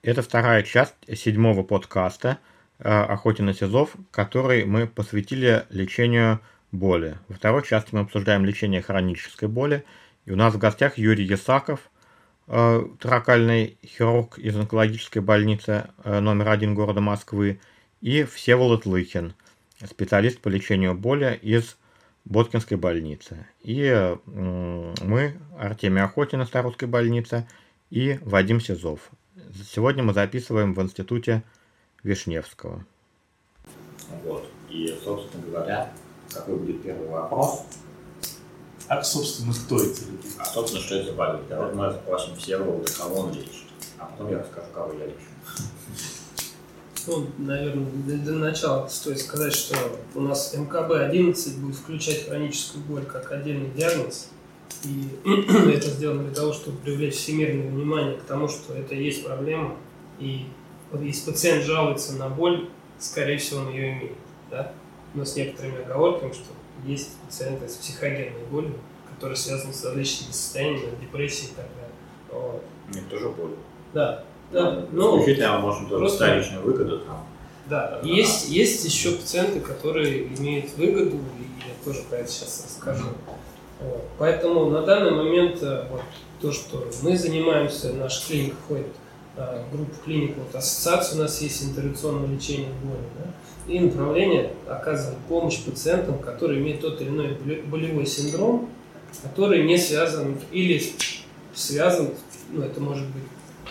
Это вторая часть седьмого подкаста «Охоте на СИЗОВ», который мы посвятили лечению боли. Во второй части мы обсуждаем лечение хронической боли. И у нас в гостях Юрий Ясаков, э, тракальный хирург из онкологической больницы э, номер один города Москвы, и Всеволод Лыхин, специалист по лечению боли из Боткинской больницы. И мы, Артемий Охотин из Стародской больницы и Вадим Сизов. Сегодня мы записываем в институте Вишневского. Вот. И, собственно говоря, какой будет первый вопрос? А, собственно, кто эти люди? А, собственно, что это болит? Давайте мы спросим Всеволода, кого он лечит. А потом я расскажу, кого я лечу. Ну, наверное, для, для начала стоит сказать, что у нас МКБ-11 будет включать хроническую боль как отдельный диагноз. И это сделано для того, чтобы привлечь всемирное внимание к тому, что это есть проблема. И вот если пациент жалуется на боль, скорее всего, он ее имеет. Да? Но с некоторыми оговорками, что есть пациенты с психогенной болью, которые связаны с различными состояниями, депрессией и так далее. Вот. Нет, тоже боль. Да, да, ну, Исключительно мы можем тоже просто- вторичную выгоду там. Да, есть, есть еще пациенты, которые имеют выгоду, и я тоже про это сейчас расскажу. Поэтому на данный момент э, вот, то, что мы занимаемся, наша клиника входит э, в группу клиник, вот ассоциация у нас есть интервенционное лечение боли, да, и направление оказывает помощь пациентам, которые имеют тот или иной боле- болевой синдром, который не связан или связан, ну это может быть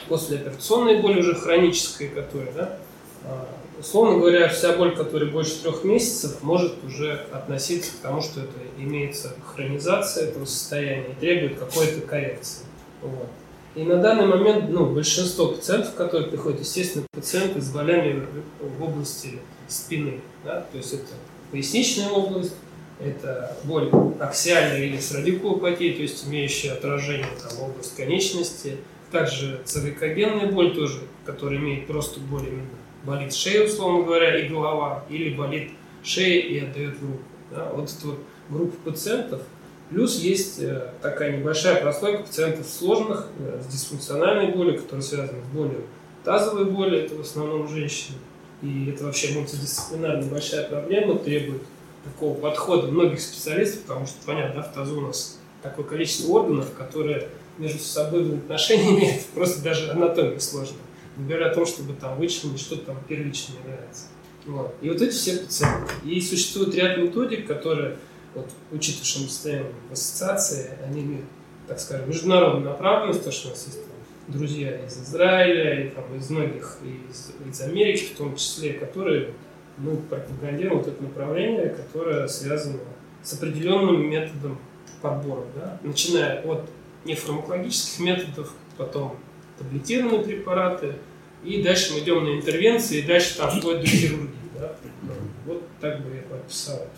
послеоперационной боли уже хронической, которая, да, а, Условно говоря, вся боль, которая больше трех месяцев, может уже относиться к тому, что это имеется хронизация этого состояния и требует какой-то коррекции. Вот. И на данный момент ну, большинство пациентов, которые приходят, естественно, пациенты с болями в области спины. Да? То есть это поясничная область, это боль аксиальная или с радикулопатией, то есть имеющая отражение там, в область конечности. Также цервикогенная боль тоже, которая имеет просто боль именно болит шея, условно говоря, и голова, или болит шея и отдает в руку. Да? Вот эта вот группа пациентов. Плюс есть э, такая небольшая прослойка пациентов сложных, э, с дисфункциональной болью, которые связаны с болью тазовой боли, это в основном женщины. И это вообще мультидисциплинарная большая проблема, требует такого подхода многих специалистов, потому что, понятно, да, в тазу у нас такое количество органов, которые между собой отношения имеют, просто даже анатомия сложная не говоря о том, чтобы там вычленить, что там первично является. Вот. И вот эти все пациенты. И существует ряд методик, которые, вот, учитывая, что мы стоим в ассоциации, они имеют, так скажем, международную направленность, то, что у нас есть там, друзья из Израиля, и там, из многих, из, из Америки в том числе, которые ну, пропагандируют это направление, которое связано с определенным методом подбора, да? начиная от нефармакологических методов, потом таблетированные препараты, и дальше мы идем на интервенции, и дальше там вплоть до хирургии. Да? Вот так бы я описал это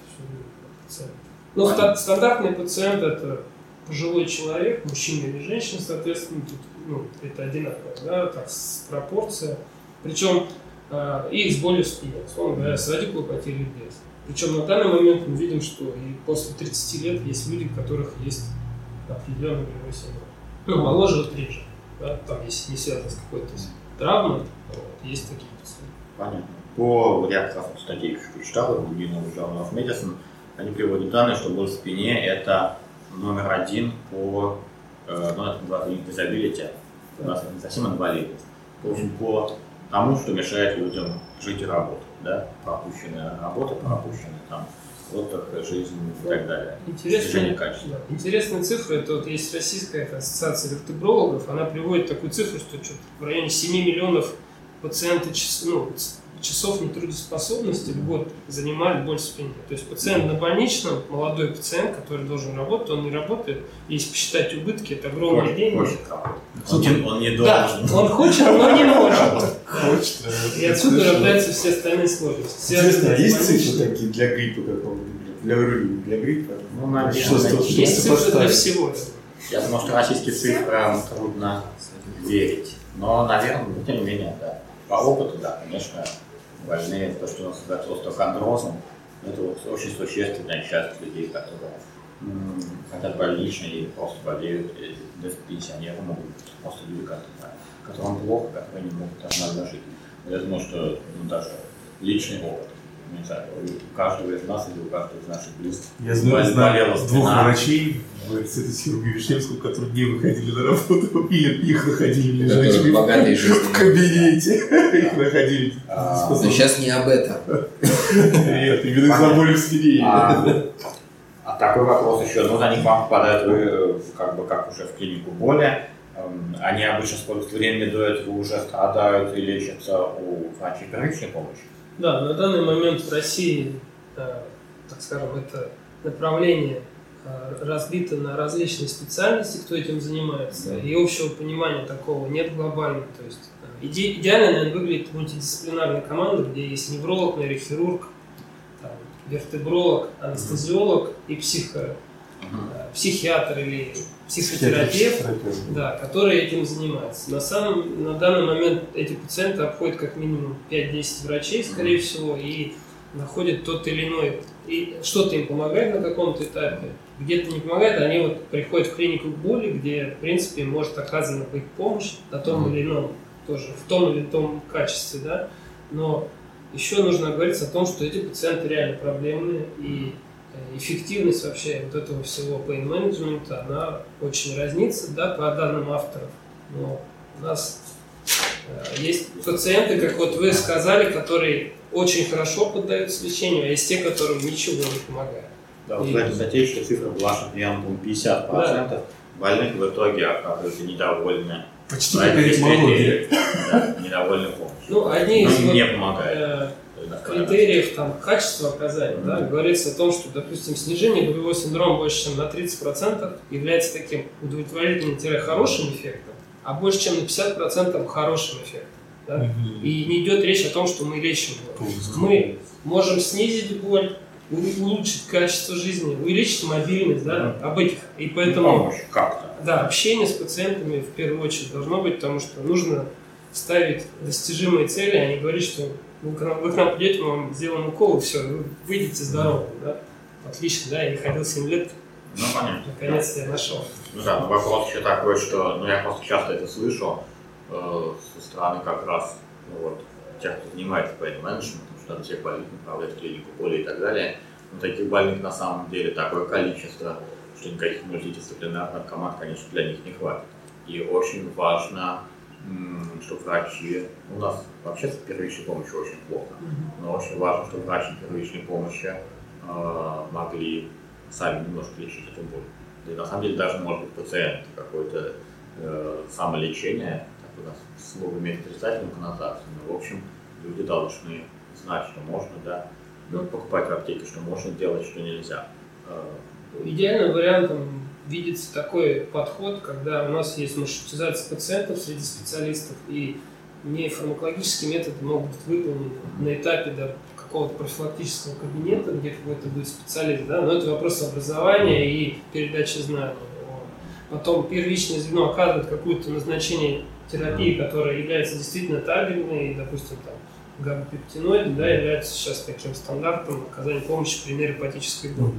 все. Ну, ста- стандартный пациент это пожилой человек, мужчина или женщина, соответственно, тут, ну, это одинаково, да, так, пропорция. Причем э, и с болью в спине, условно говоря, с радикулопатией или без. Причем на данный момент мы видим, что и после 30 лет есть люди, у которых есть определенный болевой синдром. Ну, моложе, вот реже. Да, там, если не связано с какой-то травмой, вот, есть такие пациенты. Понятно. По, чуть читал, в New Journal of Medicine, они приводят данные, что боль в спине это номер один по, э, ну, это называется disability, у нас это не совсем инвалидность. Общем, по тому, что мешает людям жить и работать, да, пропущенная работа, пропущенная там отдых, жизнь и так далее. Интересная, качества. да, интересная цифра, это вот есть российская ассоциация вертебрологов, она приводит такую цифру, что в районе 7 миллионов пациенты ну, часов нетрудоспособности в год занимает боль в спине. То есть пациент на больничном, молодой пациент, который должен работать, он не работает. Если посчитать убытки, это огромные Хочет- деньги. хочет. Он не, он не Да, должен. он хочет, но не может. Хочет. И отсюда рождаются все остальные сложности. Интересно, а есть цифры такие для гриппа какого-нибудь? Для ГРИ, для гриппа? Ну, наверное, Что есть. что Есть цифры для всего. Я думаю, что российские цифры трудно верить. Но, наверное, ну, тем не менее, да. По опыту, да, конечно, больные, то, что у нас называется остеохондрозом, это вот очень существенная часть людей, которые хотят больничные или просто болеют, и даже пенсионеры могут просто люди, которые, которым плохо, которые не могут нас зажить. Я думаю, что ну, даже личный опыт. Не знаю, у каждого из нас или у каждого из наших близких. Я знаю, знаю двух спина. врачей в институте Вишневского, которые не выходили на работу, или их находили лежачими в кабинете. Их находили. А, Но сейчас не об этом. Нет, именно из-за боли в спине. А, такой вопрос еще. Ну, они к вам попадают вы, э, как бы как уже в клинику боли. Эм, Они обычно сколько времени до этого уже страдают и лечатся у врачей первичной помощи. Да, на данный момент в России, э, так скажем, это направление э, разбито на различные специальности, кто этим занимается, и общего понимания такого нет глобально. То есть э, иде- идеально, наверное, выглядит мультидисциплинарная команда, где есть невролог, нейрохирург, там, вертебролог, анестезиолог и психо, э, психиатр или психотерапевт, да, которые этим занимаются. На, самом, на данный момент эти пациенты обходят как минимум 5-10 врачей, скорее всего, и находят тот или иной. И что-то им помогает на каком-то этапе, где-то не помогает, они вот приходят в клинику боли, где, в принципе, может оказана быть помощь на том или ином, тоже в том или том качестве, да, но еще нужно говорить о том, что эти пациенты реально проблемные, и э, эффективность вообще вот этого всего pain management, она очень разнится, да, по данным авторов. Но у нас э, есть пациенты, как вот вы сказали, которые очень хорошо поддаются лечению, а есть те, которым ничего не помогает. Да, вот в этой статейке цифра была, что примерно по-моему, 50% больных в итоге оказываются недовольны. Почти как критерией, да, недовольны помощью. Ну, одни из Но вот, не помогает. э. Критериев там, качества оказания, да, Мгм. говорится о том, что, допустим, снижение болевого синдрома больше, чем на 30% является таким удовлетворительным-хорошим эффектом, а больше, чем на 50% хорошим эффектом. Да? Мгм. И не идет речь о том, что мы лечим боль. Мы можем снизить боль, улучшить качество жизни, увеличить мобильность, да, об этих. И поэтому Помощь как-то. да, общение с пациентами в первую очередь должно быть, потому что нужно ставить достижимые цели, а не говорить, что вы к нам, вы к нам придете, мы вам сделаем укол, и все, вы выйдете здоровым, да? Отлично, да, я не ходил 7 лет, Ну, понятно. наконец-то я нашел. Ну да, но вопрос еще такой, что, ну я просто часто это слышу э, со стороны как раз ну, вот, тех, кто занимается pain менеджментом, что там всех больных направляют в клинику боли и так далее. Но таких больных на самом деле такое количество, что никаких мультидисциплинарных команд, конечно, для них не хватит. И очень важно, чтобы врачи, у нас вообще с первичной помощью очень плохо, но очень важно, чтобы врачи первичной помощи э, могли сами немножко лечить эту боль. И на самом деле даже может быть пациент какое-то э, самолечение, так у нас слово имеет отрицательную коннотацию, но в общем люди должны знать, что можно, да, ну, покупать в аптеке, что можно делать, что нельзя. Э, Идеальным вариантом видится такой подход, когда у нас есть маршрутизация пациентов среди специалистов, и нефармакологические методы могут быть выполнены на этапе до какого-то профилактического кабинета, где какой-то будет специалист, да, но это вопрос образования и передачи знаний. Потом первичное звено оказывает какое-то назначение терапии, которая является действительно табельной, допустим, там, габапептиноиды, да, являются сейчас таким стандартом оказания помощи при нейропатической боли.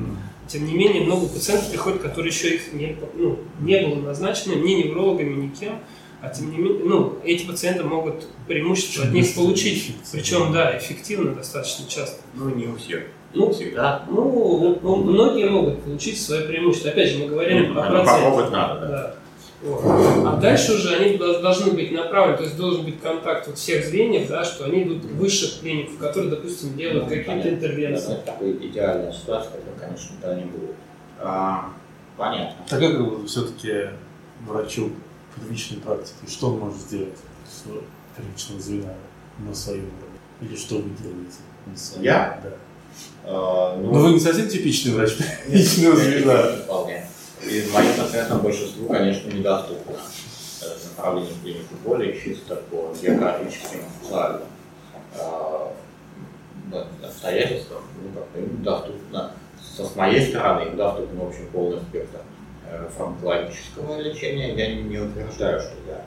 Тем не менее, много пациентов приходят, которые еще их не, ну, не было назначено ни неврологами, ни кем, а тем не менее, ну, эти пациенты могут преимущество от них получить, причем, да, эффективно достаточно часто. ну, не у всех. Ну, всегда. Ну, ну, многие могут получить свое преимущество. Опять же, мы говорим Ну, о проценте. попробовать надо, да. Да. Вот. А дальше уже они дол- должны быть направлены, то есть должен быть контакт вот всех звеньев, да, что они идут в высших клиник, в которые, допустим, делают Ну, какие-то интервенции. Это такая идеальная ситуация, которая, конечно, никогда не будет. А, понятно. Так как вот все-таки врачу первичной практики, что он может сделать с первичного звена на своем уровне? Или что вы делаете на своем? Я? Да. А, Ну вы не совсем типичный врач первичного звена. Вполне. И моим пациентам большинству, конечно, недоступно э, направление в клинику боли чисто по географическим, социальным а, обстоятельствам. Ну, как им доступно, со с моей стороны, им доступен, в общем, полный спектр э, фармакологического лечения. Я не, не утверждаю, что я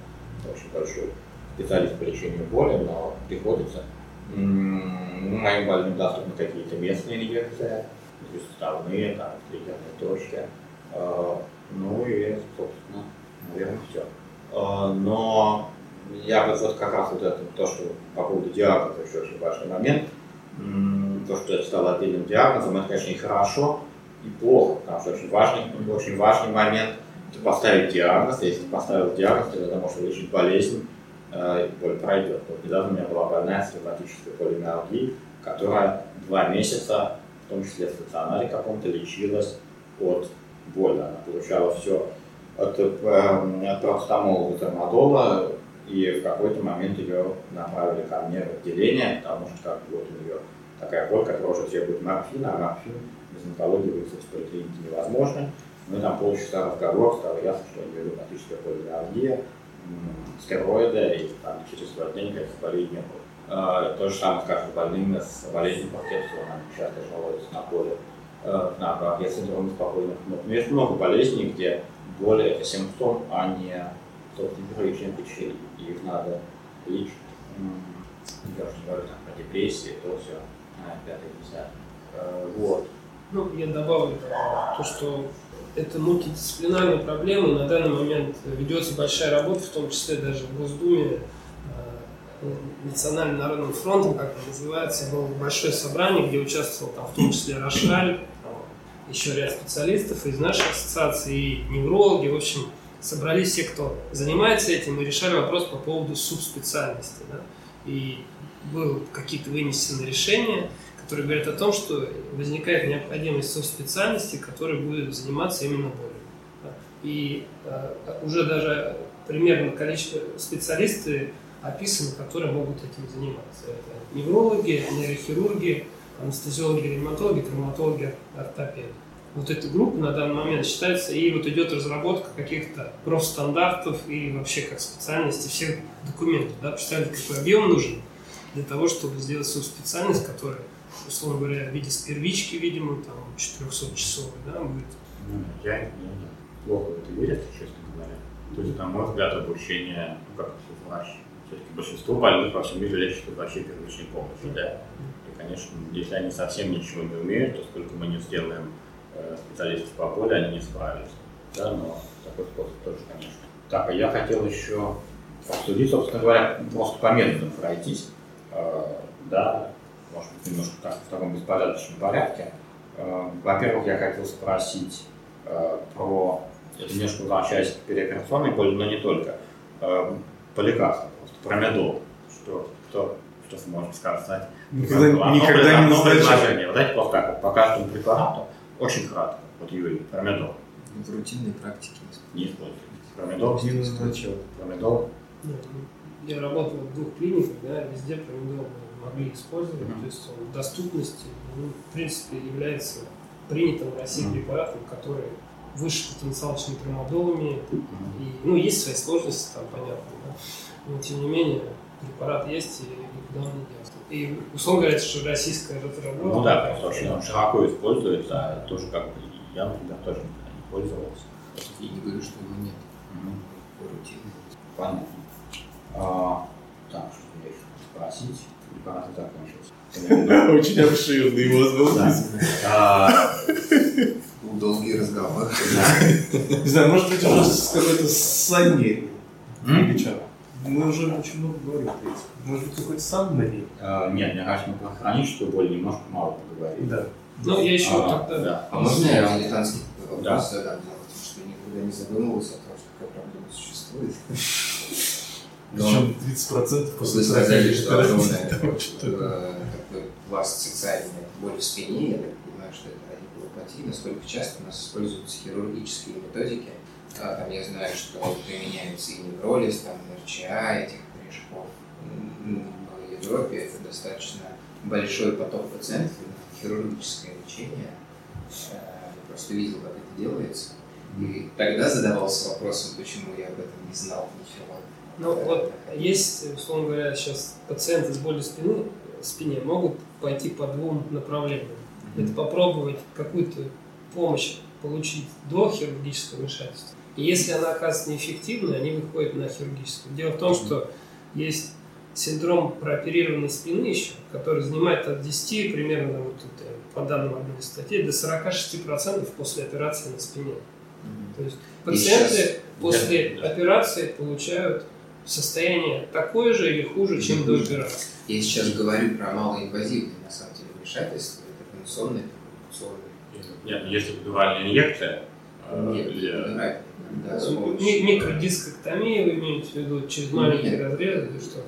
очень большой специалист по лечению боли, но приходится ну, моим больным доступны какие-то местные инъекции, суставные, там, триггерные точки. Э, Ну и, собственно, наверное, все. Но я вот, вот как раз вот это, то, что по поводу диагноза еще очень важный момент, то, что это стало отдельным диагнозом, это, конечно, и хорошо, и плохо, потому что очень важный, очень важный момент это поставить диагноз, если поставил диагноз, тогда ты можешь вылечить болезнь, э, и боль пройдет. Вот недавно у меня была больная с ревматической полимиалгией, которая два месяца, в том числе в стационаре каком-то, лечилась от боли. Она получала все от, э, от парацетамола до термодола, и в какой-то момент ее направили ко мне в отделение, потому что как вот у нее такая боль, которая уже требует морфина, а морфин без онкологии вызвать в поликлинике невозможно. Мы там полчаса разговор, стало ясно, что у нее ревматическая полиалгия, стероиды, и там через два дня никаких болей не было. А, То же самое, скажем, больными с болезнью Паркинсона, часто жалуются на боли, э, на АКГ, синдром спокойных ног. Но есть много болезней, где боли это симптом, а не собственно, первичная причина, и их надо лечить. Я уже не говорю там про депрессии, то все, пятое, десятое. Э, Вот. Ну, я добавлю э, то, что это мультидисциплинарная проблема, и на данный момент ведется большая работа, в том числе даже в Госдуме, э, Национальным народным фронтом, как это называется, было большое собрание, где участвовал там, в том числе Рошаль, еще ряд специалистов из нашей ассоциации, и неврологи, в общем, собрались все, кто занимается этим, и решали вопрос по поводу субспециальности. Да? И было какие-то вынесены решения, которые говорят о том, что возникает необходимость субспециальности, которая будет заниматься именно болью. И э, уже даже примерно количество специалисты описаны, которые могут этим заниматься. Это неврологи, нейрохирурги, анестезиологи, ревматологи, травматологи, ортопеды. Вот эта группа на данный момент считается, и вот идет разработка каких-то профстандартов и вообще как специальности всех документов. Да? Представляете, какой объем нужен для того, чтобы сделать свою специальность, которая, условно говоря, в виде первички, видимо, там 400 часовой, да, будет. Ну, я, я плохо в это верю, честно говоря. То есть, на мой взгляд, обучение, ну как это врач, все-таки большинство больных во всем мире лечат врачи первичной помощи, да. И, конечно, если они совсем ничего не умеют, то сколько мы не сделаем э, специалистов по боли, они не справятся. Да, но такой способ тоже, конечно. Так, а я хотел еще обсудить, собственно говоря, просто по методам пройтись. Э, да, может быть, немножко так, в таком беспорядочном порядке. Э, Во-первых, я хотел спросить про, это немножко возвращаясь к переоперационной боли, но не только, по лекарствам, просто про медол. Что, что, что можете сказать? Никогда, Одно никогда не предложение. Вот так, вот, по каждому препарату, очень кратко. Вот Юрий, про медол. В рутинной практике не Не используйте. Про медол. Не назначал. Про медол. Ну, Я работал в двух клиниках, да, везде мы могли использовать, Мгм. то есть он в доступности, ну, в принципе, является принятым в России Мгм. препаратом, который выше потенциал, чем трамадол имеет. И, ну, есть свои сложности, там, понятно, да. но тем не менее препарат есть и никуда он не делся. И, условно говоря, это же российская разработка. Ну да, просто очень он широко используется, а тоже как бы я, например, тоже никогда не пользовался. Я не говорю, что его нет. Понятно. А, так, что я еще спросить? Препараты закончился. Очень обширный у вас был А, долгий разговор. Не знаю, может быть, уже с какой-то Саней м? или что? Мы уже очень много говорим, в принципе. Может быть, какой-то Санни? А, Нет, мне кажется, мы про хроническую боль немножко мало поговорили. Да. Ну, я еще А, тогда... да. А можно я дилетантский вопрос Да. задам? Том, что я никогда не задумывался о том, что такая проблема существует. Но Причем 30% после вы сказали, что э, такой пласт социальной боли в спине, я так понимаю, что это радикулопатия, насколько часто у нас используются хирургические методики. А, там я знаю, что применяется и невролиз, там РЧА, этих корешков. М, В Европе это достаточно большой поток пациентов, хирургическое лечение. Э, Я просто видел, как это делается. И тогда задавался вопросом, почему я об этом не знал ничего. Ну вот есть, условно говоря, сейчас пациенты с болью спины, спине могут пойти по двум направлениям. Это попробовать какую-то помощь получить до хирургического вмешательства. И если она оказывается неэффективной, они выходят на хирургическую. Дело в том, что есть синдром прооперированной спины еще, который занимает от 10 примерно, вот это, по данным одной из статей, до 46% после операции на спине. То есть пациенты сейчас- после Да. операции получают состояние такое же или хуже, чем до операции. Я сейчас говорю про малоинвазивные, на самом деле, вмешательства, интервенционные, интервенционные. Нет, если эпидуральная инъекция, э, Нет, или- да, да, с помощью- Микродискоктомия вы имеете в виду через маленькие Нет. разрезы или что?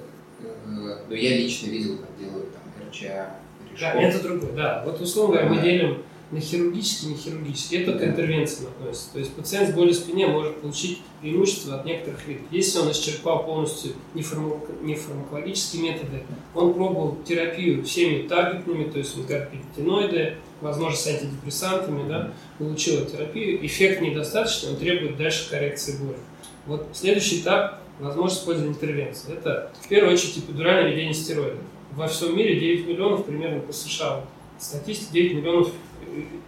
Э, Но я лично видел, как делают там РЧА, Да, корешков. это другое, да. Вот условно говоря, мы Да. делим на хирургический не хирургический. Это к интервенциям относится. То есть пациент с болью в спине может получить преимущество от некоторых видов. Если он исчерпал полностью нефармак- нефармакологические методы, он пробовал терапию всеми таргетными, то есть гапептиноиды, возможно, с антидепрессантами, да, получил терапию, эффект недостаточный, он требует дальше коррекции боли. Вот следующий этап – возможность использования интервенции. Это, в первую очередь, эпидуральное введение стероидов. Во всем мире 9 миллионов примерно по США. Статистика 9 миллионов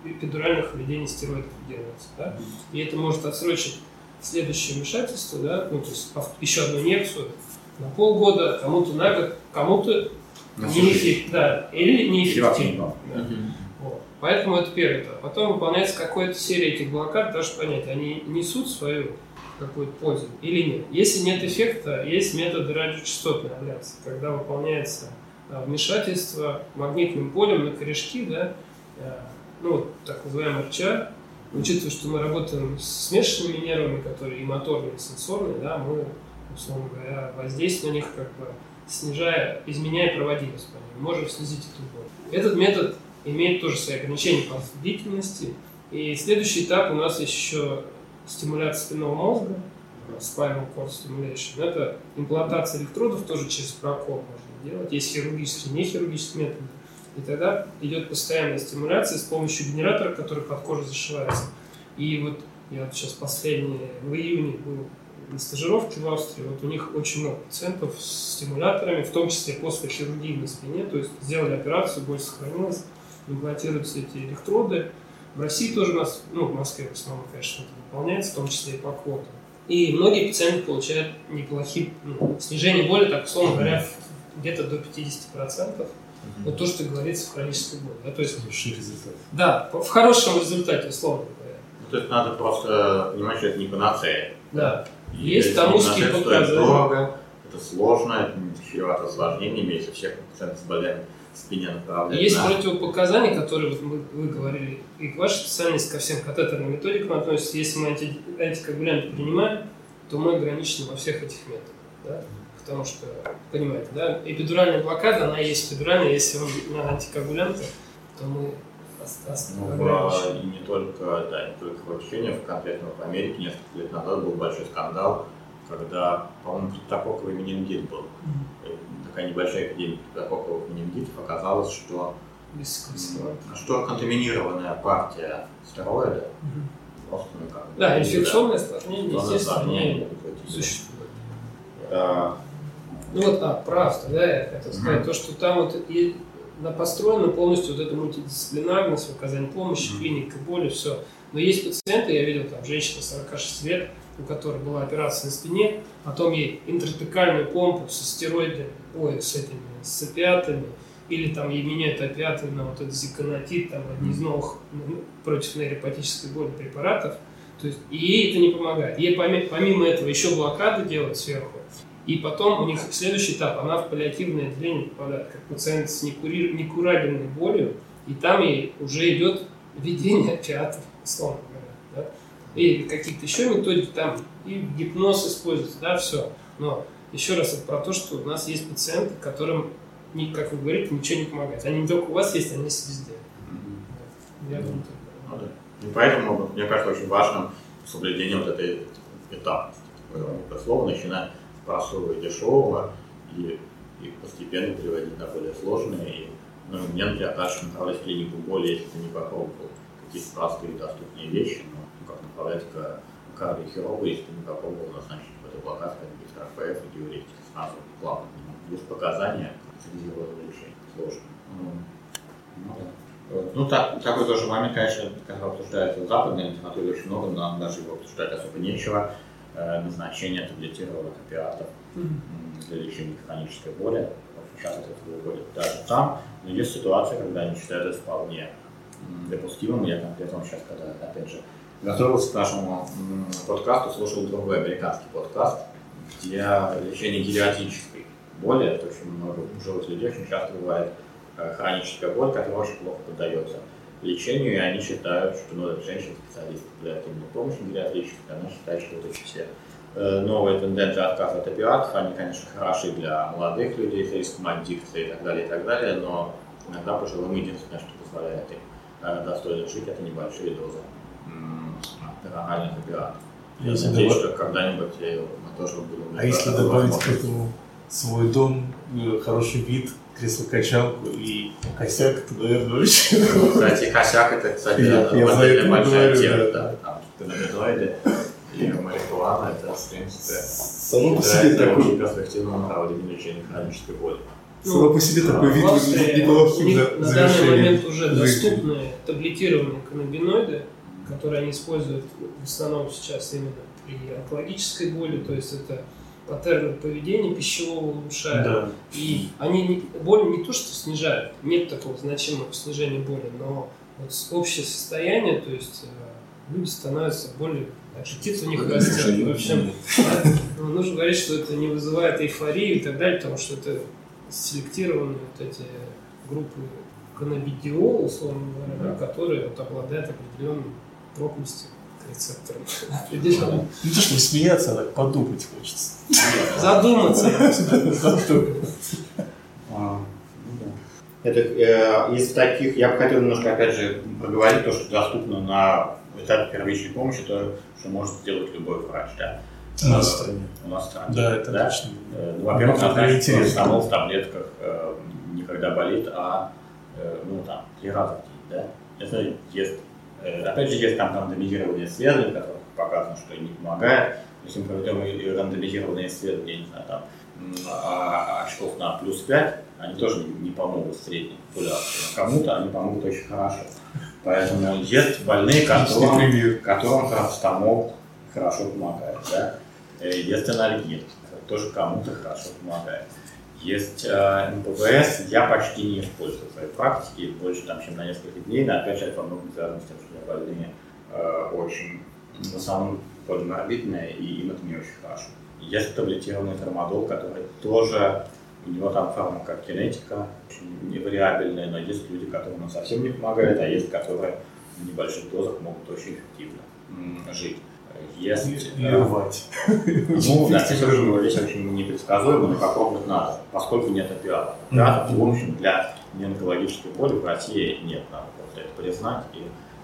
эпидуральных введений стероидов делается. Да? И это может отсрочить следующее вмешательство, да? ну, то есть еще одну инъекцию на полгода, кому-то на год, кому-то неэффективно, да, или неэффективно. Да. Вот. Поэтому это первый этап. Потом выполняется какая-то серия этих блокад, даже понять, они несут свою какую-то пользу или нет. Если нет эффекта, есть методы радиочастотной абляции, когда выполняется а, вмешательство магнитным полем на корешки, да, а, ну, так называемый РЧА, учитывая, что мы работаем с смешанными нервами, которые и моторные, и сенсорные, да, мы, условно говоря, воздействуем на них как бы снижая, изменяя проводимость по ним, можем снизить эту боль. Этот метод имеет тоже свои ограничения по длительности. И следующий этап у нас еще стимуляция спинного мозга, spinal cord stimulation. Это имплантация электродов тоже через прокол можно делать. Есть хирургические, не хирургические методы. И тогда идет постоянная стимуляция с помощью генератора, который под кожу зашивается. И вот я вот сейчас последний, в июне был на стажировке в Австрии, вот у них очень много пациентов с стимуляторами, в том числе после хирургии на спине, то есть сделали операцию, боль сохранилась, имплантируются эти электроды. В России тоже у нас, ну, в Москве в основном, конечно, это выполняется, в том числе и по квотам. И многие пациенты получают неплохие, ну, снижение боли, так условно говоря, где-то до 50%. Вот то, что говорится в хронической боли. Да, то есть, Большой результат. да, в хорошем результате, условно говоря. Ну, то есть надо просто понимать, что это не панацея. Да. И Есть там узкие дорого, это сложно, это чревато осложнениями, если всех пациентов с болями в спине направлять Есть на- противопоказания, которые вот мы, вы говорили, и ваша специальность ко всем катетерным методикам относится. Если мы анти, антикоагулянты принимаем, то мы ограничены во всех этих методах. Да? Потому что, понимаете, да, эпидуральная блокада, она есть эпидуральная, если он на антикоагулянты, то мы Ну, в- и не только, да, не только в лечении, в конкретно в Америке несколько лет назад был большой скандал, когда, по-моему, криптококковый менингит был. Э, Такая небольшая эпидемия криптококковых менингитов. Оказалось, что, что контаминированная партия стероида Мгм. просто, ну, как Да, инфекционное осложнение, естественно, не быть. существует. Э, Ну вот, а, про Австрию, да, я хотел сказать, Мгм. то, что там вот и на- построена полностью вот эта мультидисциплинарность в оказании помощи, Мгм. клиника, боли, все. Но есть пациенты, я видел там женщина 46 лет, у которой была операция на спине, потом ей интратекальную помпу со стероидами, ой, с этими, с опиатами, или там ей меняют опиаты на вот этот зиконатит, там одни из новых ну, против нейропатической боли препаратов, то есть, и ей это не помогает. Ей поми- помимо этого еще блокады делают сверху, и потом у них следующий этап, она в паллиативное отделение попадает, как пациент с некури- некурабельной болью, и там ей уже идет введение опиатов, условно говоря. Да? И какие-то еще методики там, и гипноз используется, да, все. Но еще раз это про то, что у нас есть пациенты, которым, как вы говорите, ничего не помогает. Они не только у вас есть, они есть везде. Я думаю, так. Ну да. И поэтому, мне кажется, очень важным соблюдение вот этой этапности. Это слово начинать с простого и дешевого и, и постепенно переводить на более сложные. И, ну, мне, например, дальше направлять клинику боли, если ты не попробовал какие-то простые доступные вещи, ну, как направлять к кардиохирургу, если ты не попробовал назначить какой-то блокад, какие-то РФФ и диуретики сразу плавно. Есть показания специализированного лечения. Сложно. Ну, ну. Ну, так, такой тоже момент, конечно, когда обсуждается в западной литературе очень много, но нам даже его обсуждать особо нечего. Э, назначение таблетированных опиатов для лечения хронической боли. Сейчас это выходит даже там. Но есть ситуация, когда они считают это вполне допустимым. Я конкретно сейчас, когда, опять же, готовился к нашему подкасту, слушал другой американский подкаст, где лечение гериатрической боли, это очень много пожилых людей, очень часто бывает э, хроническая боль, которая очень плохо поддается лечению, и они считают, что ну, женщина-специалист для именно помощи гериатрической, она считает, что эти все э, новые тенденции отказа от оператов, они, конечно, хороши для молодых людей с риском аддикции и так далее, и так далее, но иногда пожилым единственное, что позволяет им э, достойно жить, это небольшие дозы пероральных оператов. Я Если надеюсь, добав- что когда-нибудь э, мы тоже будем... А если это добавить к этому свой дом, э, хороший вид, кресло-качалку и косяк, то, наверное, очень... Кстати, косяк это, кстати, Я- это я за это большая говорю, тема, да. да. Там каннабиноиды и марихуана, это, в принципе, Само по себе такой, очень перспективным направлением лечения хронической боли. само по себе такой вид выглядит неплохим на данный момент уже доступны таблетированные каннабиноиды, которые они используют в основном сейчас именно при онкологической боли, то есть это паттерны поведения пищевого улучшают. Да. И они не- боль не то что снижают, нет такого значимого снижения боли, но вот общее состояние, то есть э, люди становятся более аппетит у них растет. В общем, ну, нужно говорить, что это не вызывает эйфорию и так далее, потому что это селектированные вот эти группы каннабидиол, условно говоря, да, которые вот обладают определенным прочностью к рецепторам. Определенным. Не то, чтобы смеяться, а так подумать хочется. Задуматься. А, ну да. Это э, из таких, я бы хотел немножко, опять же, проговорить то, что доступно на этапе первичной помощи, то, что может сделать любой врач, да. У нас в стране. У нас в стране. Да, это точно. Э, Ну, во-первых, назначить интересно. парацетамол в таблетках э, не когда болит, а ну там три раза в день, да. Это есть, э, опять же, есть там рандомизированные исследования, которые показано, что не помогает. Если мы проведем рандомизированные исследования, не знаю, там м, а- очков на плюс 5, они тоже не, помогут в средней популяции. Кому-то они помогут очень хорошо. Поэтому есть больные, которым, которым парацетамол хорошо помогает. Да? Э, Есть анальгин, тоже кому-то хорошо помогает. Есть э, МПВС, я почти не использую в своей практике, больше там, чем на несколько дней, но опять же это во многом связано с тем, что больные э, очень, в основном полиморбидные, и им это не очень хорошо. Есть таблетированный тормодол, который тоже, у него там фармакокинетика очень невариабельная, но есть люди, которым он совсем не помогает, а есть, которые в небольших дозах могут очень эффективно жить. Есть, И э, рвать. ну, да, очень, здесь очень непредсказуемо, но попробовать надо, поскольку нет операторов. Операторов, в общем, для неонкологической боли в России нет, надо просто это признать и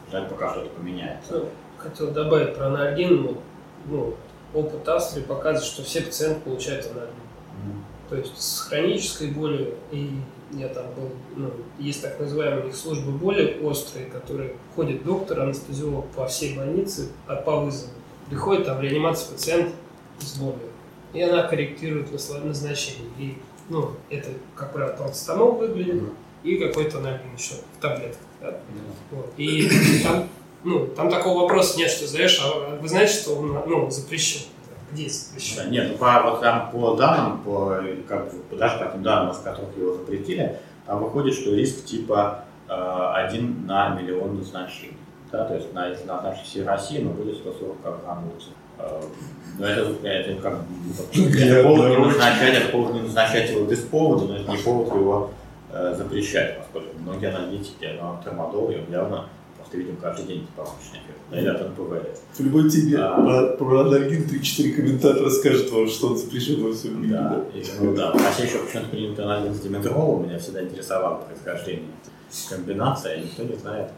ждать, пока что-то поменяется. Хотел добавить про анальгин. Ну, ну, опыт Австрии показывает, что все пациенты получают анальгин. То есть с хронической болью, и я там был, ну, есть так называемые службы боли острые, которые ходит доктор, анестезиолог по всей больнице, а по вызову. Приходит там в реанимацию пациент с болью, и она корректирует назначение. И, ну, это, как правило, парацетамол выглядит, Мгм. и какой-то анальгин еще в таблетках. да. Вот. И там, ну, там такого вопроса нет, что знаешь, а вы знаете, что он ну, запрещен? Запрещен? Да, нет, ну, по, вот там по данным, по, как, бы, даже по тем данным, с которых его запретили, там выходит, что риск типа э, 1 на миллион назначений. Да, то есть на, если назначить всей России, ну, будет 140 грамм лучше. Э, Но это, это как бы, это повод не назначать, это повод не назначать его без повода, но это не повод его э, запрещать, поскольку многие аналитики, ну, термодол, явно просто видим каждый день побочный эффект. Да, или от НПВС. В любой теме А. про, про анальгин 3-4 комментатора скажет вам, что он запрещен во всем мире. Да, да. и, ну да. России еще почему-то принято анализ диметролом, меня всегда интересовало происхождение комбинация, никто не знает.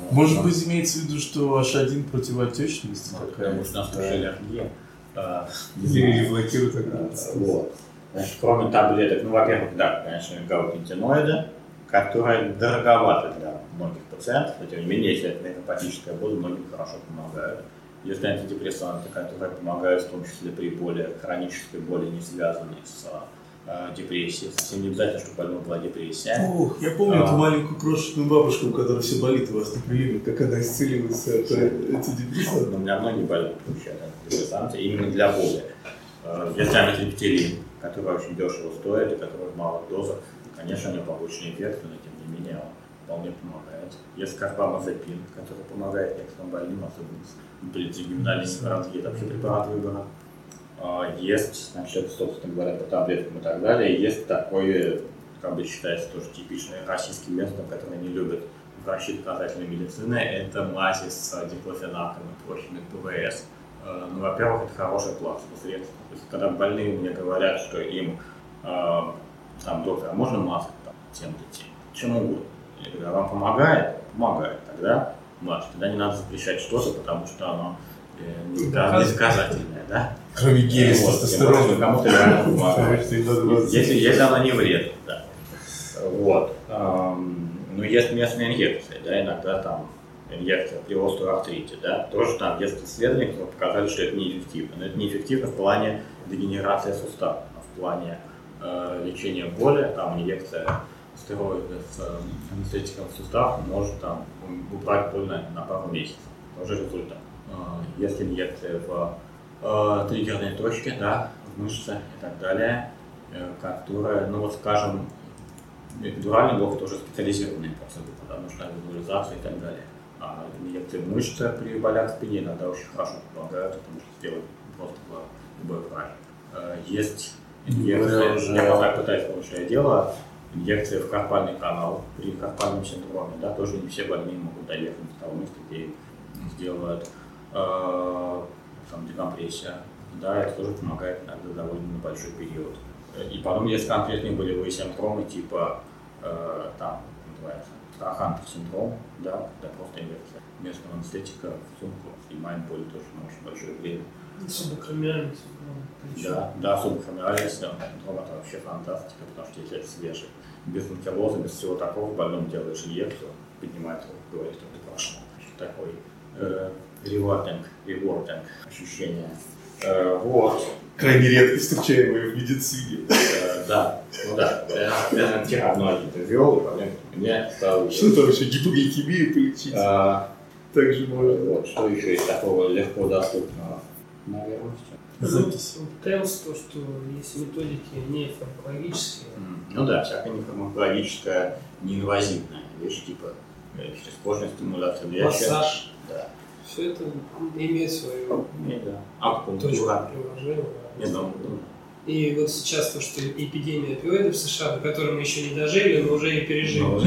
Вот. Может Но- быть, имеется в виду, что H1 противоотечность Ну, такая? потому что нас тоже аллергия. А, Или блокирует а, операцию. Вот. Значит, кроме таблеток, ну, во-первых, да, конечно, гаупентиноиды, которые дороговаты для многих пациентов, но тем не менее, если это нейропатическая боль, многим хорошо помогают. Есть антидепрессанты, которые помогают в том числе при боли, хронической боли, не связанной с э, депрессией. Совсем не обязательно, чтобы больной была депрессия. Ох, я помню А. эту маленькую крошечную бабушку, у которой все болит у вас на приеме, как она исцелилась от э, антидепрессантов. Но у меня многие больные получают антидепрессанты именно для боли. Э, Есть амитриптилин, который очень дешево стоит и который в малых дозах. Конечно, у него побочные эффекты, но тем не менее он вполне помогает. Есть карбамазепин, который помогает некоторым больным, особенно тригеминальной невралгией. Это вообще препарат выбора. А, Есть, значит, собственно говоря, по таблеткам и так далее. Есть такое, как бы считается тоже типичное российским местом, которое не любят врачи доказательной медицины, это мази с диклофенаком и прочими ПВС. Э, Ну, во-первых, это хорошее пластовое средство. То есть, когда больные мне говорят, что им, э, там, доктор, а можно маску там, тем? Чем угодно. Я говорю, а вам помогает? Помогает. Тогда маски. Тогда не надо запрещать что-то, потому что оно э, не доказательное, да? Кроме геля с тестостероном. кому-то реально помогает. Если, если она не вредна, да. Вот. Ну, есть местные инъекции, да, иногда там инъекция при остеоартрите, да, тоже там есть исследования, которые показали, что это неэффективно. Но это неэффективно в плане дегенерации сустава, а в плане э, лечения боли, там инъекция стероидов с э, анестетиком в сустав может там убрать боль на, на пару месяцев. Тоже результат. Э, Есть инъекции в э, триггерные точки, да, в мышцы и так далее, э, которые, ну вот скажем, эпидуральный блок тоже специализированные процедуры, потому что визуализация и так далее. А инъекции в мышцы при болях в спине иногда очень хорошо помогают, потому что сделать просто любой врач. Э, Есть инъекции, уже я пока пытаюсь получать дело, инъекции в карпальный канал при карпальном синдроме, да, тоже не все больные могут доехать до того места, где сделают э, там, декомпрессия. Да, это тоже помогает иногда довольно на большой период. И потом есть конкретные болевые синдромы, типа э, там называется Страхантер синдром, да, когда просто инъекция местного анестетика в сумку снимаем боль тоже на очень большое время. Субакромиальный синдром. Да, да, субхромиальный синдром это вообще фантастика, потому что если это свежий, без анкилоза, без всего такого, больному делаешь инъекцию, поднимает руку, говорит, что ты прошел. Такой э, rewarding ощущение. Э, вот. Крайне редко встречаемые в медицине. Э, да, ну да, я, вчера одно агента вел, и потом мне стало... Что там еще гипогликемию полечить? А, Также можно. вот, что еще из такого легко доступного? Наверное, все. Запись. Темс, то, что есть методики не фармакологические, Ну да, всякая нефармакологическая, неинвазивная вещь, типа э, через кожную стимуляцию легче. массаж, Да. все это имеет свою Не, да. точку Акупунктура. приложения. Не думаю, ну, И вот сейчас то, что эпидемия опиоидов в США, до которой мы еще не дожили, но уже и пережили. ну,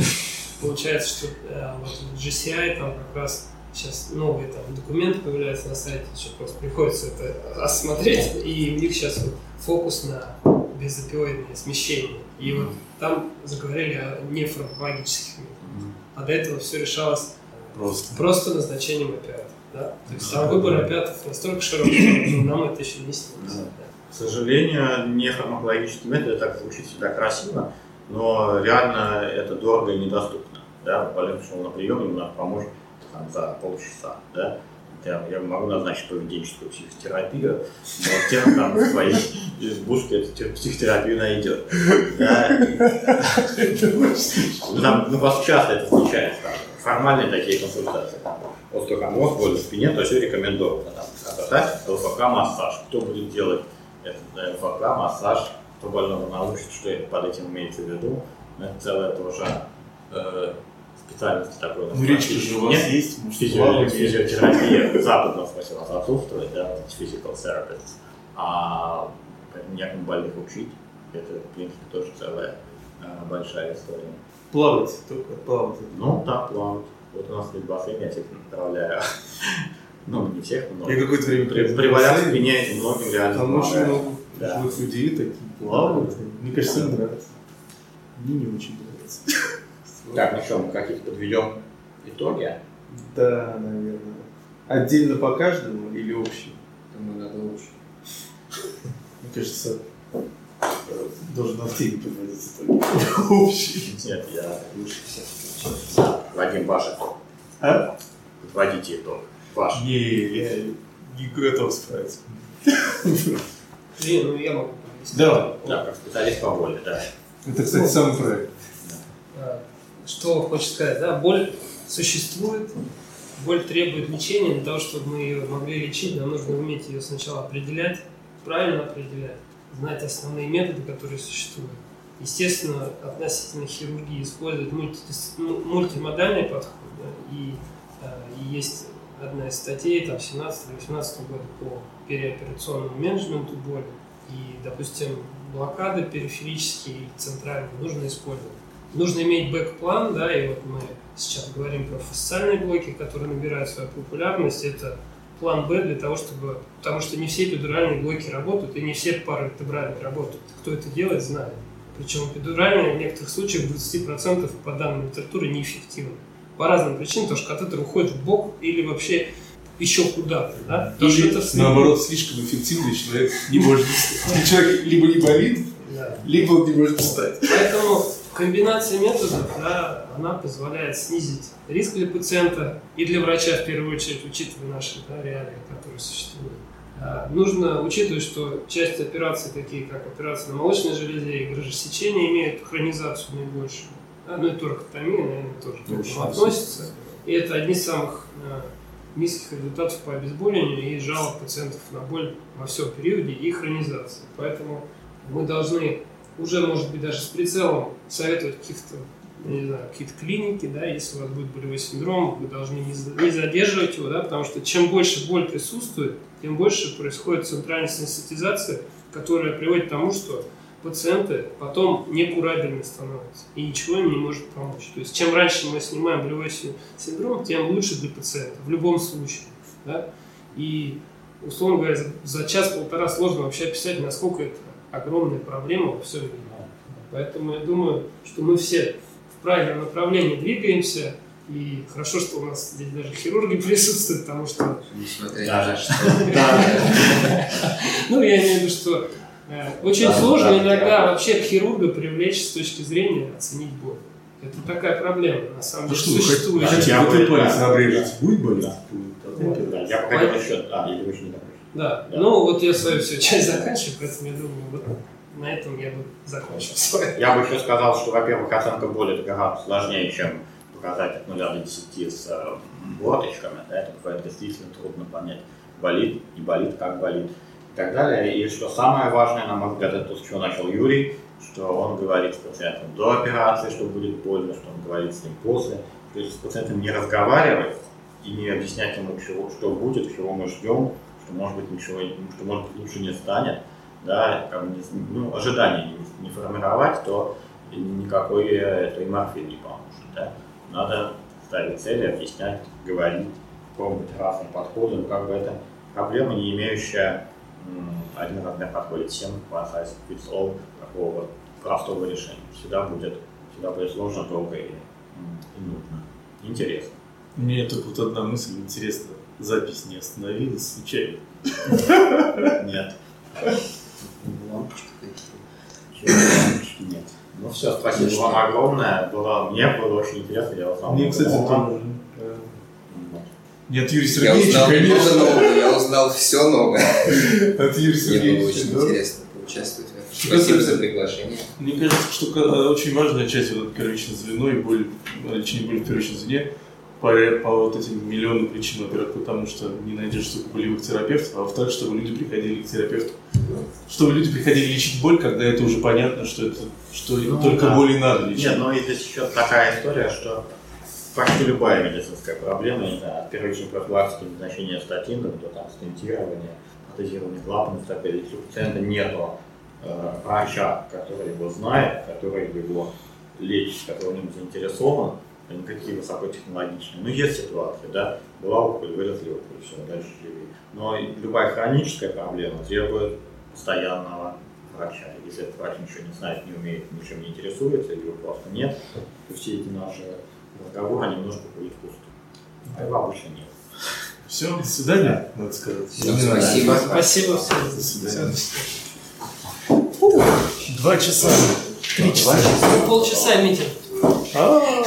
Получается, что э, вот GCI там как раз сейчас новые там документы появляются на сайте, еще просто приходится это осмотреть, и у них сейчас вот фокус на безопиоидное смещение. И вот там заговорили о нефармакологических методах. А до этого все решалось Просто. просто назначением опиатов. Да? То есть там выбор опиатов настолько широкий, что нам это еще не снилось. Да. К сожалению, нефармакологический метод так звучит всегда красиво, но реально это дорого и недоступно. Да? Больной пришел на прием, ему надо помочь там, за полчаса. Да? Я, могу назначить поведенческую психотерапию, но тем там в своей избушке эту те- психотерапию найдет. Да? Ну, просто часто это встречается. Там, формальные такие консультации. Остеохондроз, боль в спине, то все рекомендовано. Там, кататась, ЛФК массаж. Кто будет делать этот э, ЛФК массаж, кто больного научит, что под этим имеется в виду. Это целая тоже специальность такой. Ну, речка же у вас Нет? есть, может, Физио- физиотерапия в западном смысле у нас отсутствует, да, physical therapists. А некому больных учить, это, в принципе, тоже целая э, большая история. Плавать только, плавать. Ну, да, плавать. Вот у нас есть бассейн, я всех направляю. Ну, не всех, но Я какое-то время при, при болях в спине многим реально Там очень много Да. пожилых людей такие плавают. Мне кажется, им нравится. Мне не очень нравится. Так, ну что, мы какие-то подведем итоги? Да, наверное. Отдельно по каждому или общий? Думаю, надо лучше. Мне кажется, должен отдельно подводиться только общий. Нет, я Лучше всех. Вадим Башев. А? Подводите итог. Ваш. Не, я не готов справиться. Блин, ну я могу. Да. Да, как специалист по боли, да. Это, кстати, самый проект. А, Что хочет сказать, да, боль существует, боль требует лечения, для того, чтобы мы ее могли лечить, нам нужно уметь ее сначала определять, правильно определять, знать основные методы, которые существуют. Естественно, относительно хирургии мультидис- ну, мультимодальный подход, да, и, э, и есть одна из статей, там, 17-18 года по переоперационному менеджменту боли. И, допустим, блокады периферические и центральные нужно использовать. Нужно иметь бэк-план, да, и вот мы сейчас говорим про фасциальные блоки, которые набирают свою популярность. Это план Б для того, чтобы... Потому что не все эпидуральные блоки работают, и не все паравертебральные работают. Кто это делает, знает. Причем эпидуральные в некоторых случаях 20% по данным литературы неэффективны. По разным причинам, потому что катетер уходит в бок или вообще еще куда-то, да? Потому Или, это наоборот, слишком эффективный человек не может Человек либо не болит, либо он не может встать. Поэтому комбинация методов, да, она позволяет снизить риск для пациента и для врача в первую очередь, учитывая наши да, реалии, которые существуют. А, Нужно учитывать, что часть операций, такие как операции на молочной железе и грыжесечения, имеют хронизацию наибольшую. Да, ну и торакотомия, наверное, тоже к этому относится. И это одни из самых а, низких результатов по обезболиванию и жалоб пациентов на боль во всем периоде и хронизации. Поэтому мы должны уже, может быть, даже с прицелом советовать каких-то, какие-то клиники, да, если у вас будет болевой синдром, вы должны не за- не задерживать его, да, потому что чем больше боль присутствует, тем больше происходит центральная сенситизация, которая приводит к тому, что пациенты потом некурабельны становятся и ничего им не может помочь. То есть чем раньше мы снимаем болевой си- синдром, тем лучше для пациента в любом случае. Да? И, условно говоря, за час-полтора сложно вообще описать, насколько это огромная проблема во всем мире. Поэтому я думаю, что мы все в правильном направлении двигаемся. И хорошо, что у нас здесь даже хирурги присутствуют, потому что Несмотря то, что... ну, я имею в виду, что э, очень Да, сложно да, иногда да. вообще хирурга привлечь с точки зрения оценить боль. Это такая проблема, на самом Ну деле, что, вы существующая. хотите Я вот бы- палец да. обрежете? Будет? Да. Да, я походил еще... А, или вы еще не закончили? Да. Да. ну вот я свою всю часть заканчиваю, поэтому я думаю, вот на этом я бы закончил свою. Я бы еще сказал, что, во-первых, оценка боли это гораздо сложнее, чем показать от 0 до 10 с э, борточками. Да, это бывает действительно трудно понять, болит, не болит, как болит и так далее. И что самое важное, на мой взгляд, это то, с чего начал Юрий, что он говорит с пациентом до операции, что будет больно, что он говорит с ним после. То есть с пациентом не разговаривать и не объяснять ему, чего, что будет, чего мы ждем, что может быть ничего, что может быть лучше не станет, да, как бы ну, ожиданий не, не формировать, то никакой э, этой морфин не поможет. Да? Надо ставить цели, объяснять, говорить, пробовать разные подходы, но как бы это проблема, не имеющая один размер подходит всем, one size fits all, такого вот простого решения. Всегда будет, всегда будет сложно, долго и, и нудно. Интересно. Мне только вот одна мысль интересна. Запись не остановилась случайно. Нет. Лампочка Нет. Ну все, спасибо вам огромное. Было, мне было очень интересно, я узнал. Мне, много кстати, тоже. Нет, Юрий Я Сергеевича, узнал конечно. нового, я узнал все новое. От Юрия Мне было Сергеевича, очень да? интересно поучаствовать в этом. Что Спасибо касается- за приглашение. Мне кажется, что очень важная часть вот первичное звено и боль, э, лечение боли в первичном звене по, по вот этим миллионам причин, во-первых, потому что не найдешь болевых терапевтов, а во-вторых, чтобы люди приходили к терапевту. Чтобы люди приходили лечить боль, когда это уже понятно, что это что Ну, только да. боль и надо лечить. Нет, ну и здесь еще такая история, что почти любая медицинская проблема, не знаю, от первичной профилактики назначения статинов до там, стентирования, протезирования клапанов, так далее, если у пациента нету э, врача, который его знает, который его лечит, который в нем заинтересован, а не какие высокотехнологичные. Ну, есть ситуации, да, была опухоль, вылезли опухоль, все, дальше живи. Но любая хроническая проблема требует постоянного врача. Если этот врач ничего не знает, не умеет, ничем не интересуется, или его просто нет, то все эти наши разговоры немножко будут впустую. А его обычно нет. Все, до свидания, надо сказать. Всем спасибо. Спасибо всем. До свидания. Два часа. Три часа. Полчаса митинг. А, бежи.